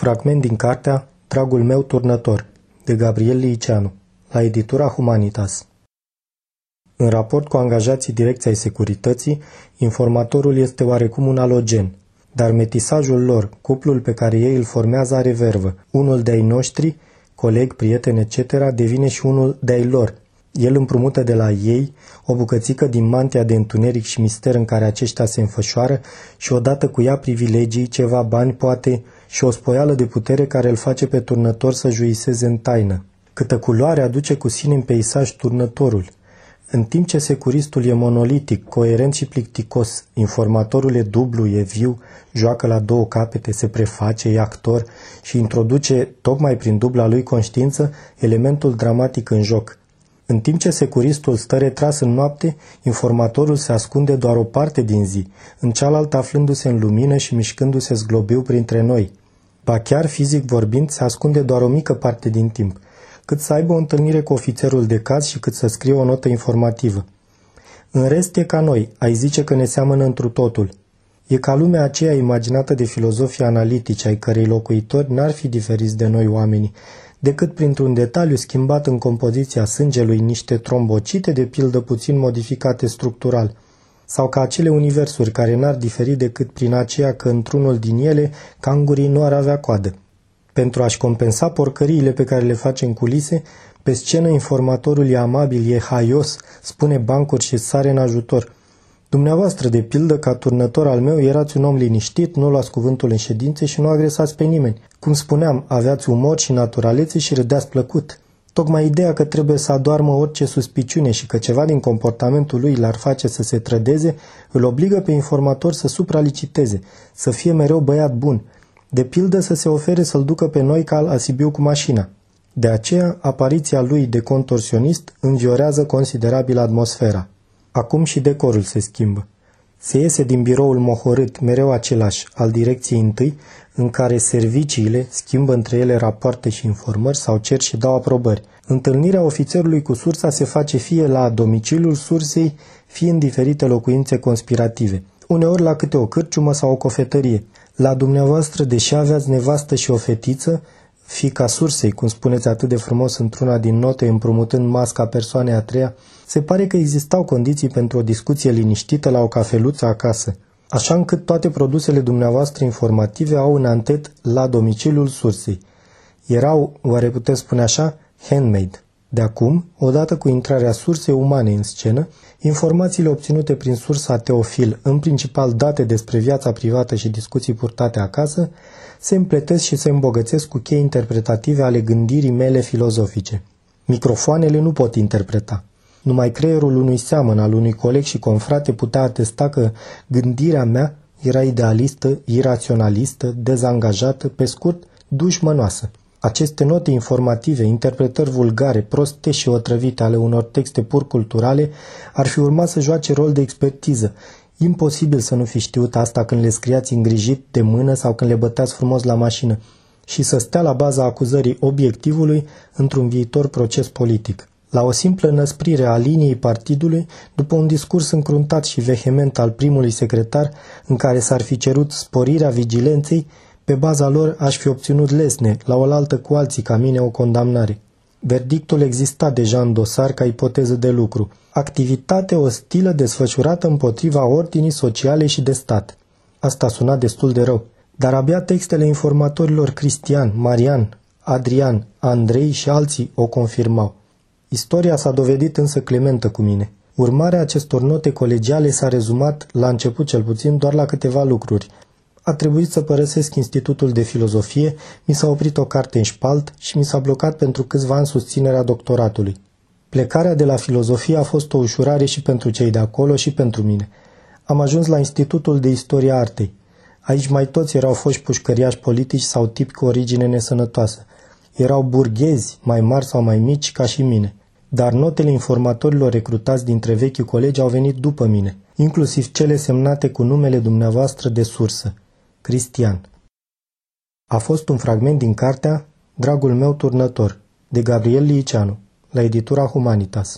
Fragment din cartea Dragul meu turnător, de Gabriel Liceanu, la editura Humanitas. În raport cu angajații Direcției Securității, informatorul este oarecum un alogen, dar metisajul lor, cuplul pe care ei îl formează are vervă. Unul de-ai noștri, coleg, prieten, etc., devine și unul de-ai lor. El împrumută de la ei o bucățică din mantia de întuneric și mister în care aceștia se înfășoară și odată cu ea privilegii, ceva bani, poate, și o spoială de putere care îl face pe turnător să juiseze în taină. Câtă culoare aduce cu sine în peisaj turnătorul. În timp ce securistul e monolitic, coerent și plicticos, informatorul e dublu, e viu, joacă la două capete, se preface, e actor și introduce, tocmai prin dubla lui conștiință, elementul dramatic în joc. În timp ce securistul stă retras în noapte, informatorul se ascunde doar o parte din zi, în cealaltă aflându-se în lumină și mișcându-se zglobiu printre noi. Ba chiar, fizic vorbind, se ascunde doar o mică parte din timp, cât să aibă o întâlnire cu ofițerul de caz și cât să scrie o notă informativă. În rest e ca noi, ai zice că ne seamănă întru totul. E ca lumea aceea imaginată de filozofii analitici, ai cărei locuitori n-ar fi diferiți de noi oamenii, decât printr-un detaliu schimbat în compoziția sângelui niște trombocite de pildă puțin modificate structural – sau ca acele universuri care n-ar diferi decât prin aceea că într-unul din ele cangurii nu ar avea coadă. Pentru a-și compensa porcăriile pe care le face în culise, pe scenă informatorul e amabil, e haios, spune bancuri și sare în ajutor. Dumneavoastră, de pildă, ca turnător al meu, erați un om liniștit, nu luați cuvântul în ședințe și nu agresați pe nimeni. Cum spuneam, aveați umor și naturalețe și râdeați plăcut. Tocmai ideea că trebuie să adoarmă orice suspiciune și că ceva din comportamentul lui l-ar face să se trădeze, îl obligă pe informator să supraliciteze, să fie mereu băiat bun, de pildă să se ofere să-l ducă pe noi cal la Sibiu cu mașina. De aceea, apariția lui de contorsionist înviorează considerabil atmosfera. Acum și decorul se schimbă. Se iese din biroul mohorât, mereu același, al direcției întâi, în care serviciile schimbă între ele rapoarte și informări sau cer și dau aprobări. Întâlnirea ofițerului cu sursa se face fie la domiciliul sursei, fie în diferite locuințe conspirative, uneori la câte o cârciumă sau o cofetărie. La dumneavoastră, deși aveați nevastă și o fetiță, fica sursei, cum spuneți atât de frumos într-una din note împrumutând masca persoanei a treia, se pare că existau condiții pentru o discuție liniștită la o cafeluță acasă, așa încât toate produsele dumneavoastră informative au un antet la domiciliul sursei. Erau, oare puteți spune așa, handmade. De acum, odată cu intrarea sursei umane în scenă, informațiile obținute prin sursa Teofil, în principal date despre viața privată și discuții purtate acasă, se împletesc și se îmbogățesc cu chei interpretative ale gândirii mele filozofice. Microfoanele nu pot interpreta. Numai creierul unui seamăn al unui coleg și confrate putea atesta că gândirea mea era idealistă, iraționalistă, dezangajată, pe scurt, dușmănoasă. Aceste note informative, interpretări vulgare, proste și otrăvite ale unor texte pur culturale ar fi urmat să joace rol de expertiză. Imposibil să nu fi știut asta când le scriați îngrijit de mână sau când le băteați frumos la mașină și să stea la baza acuzării obiectivului într-un viitor proces politic. La o simplă năsprire a liniei partidului, după un discurs încruntat și vehement al primului secretar, în care s-ar fi cerut sporirea vigilenței, pe baza lor aș fi obținut lesne, la oaltă cu alții ca mine, o condamnare. Verdictul exista deja în dosar ca ipoteză de lucru. Activitate ostilă desfășurată împotriva ordinii sociale și de stat. Asta suna destul de rău. Dar abia textele informatorilor Cristian, Marian, Adrian, Andrei și alții o confirmau. Istoria s-a dovedit însă clementă cu mine. Urmarea acestor note colegiale s-a rezumat, la început cel puțin, doar la câteva lucruri. A trebuit să părăsesc Institutul de Filozofie, mi s-a oprit o carte în șpalt și mi s-a blocat pentru câțiva ani susținerea doctoratului. Plecarea de la filozofie a fost o ușurare și pentru cei de acolo și pentru mine. Am ajuns la Institutul de Istoria Artei. Aici mai toți erau foști pușcăriași politici sau tipi cu origine nesănătoasă. Erau burghezi, mai mari sau mai mici, ca și mine dar notele informatorilor recrutați dintre vechi colegi au venit după mine, inclusiv cele semnate cu numele dumneavoastră de sursă, Cristian. A fost un fragment din cartea Dragul meu turnător, de Gabriel Liceanu, la editura Humanitas.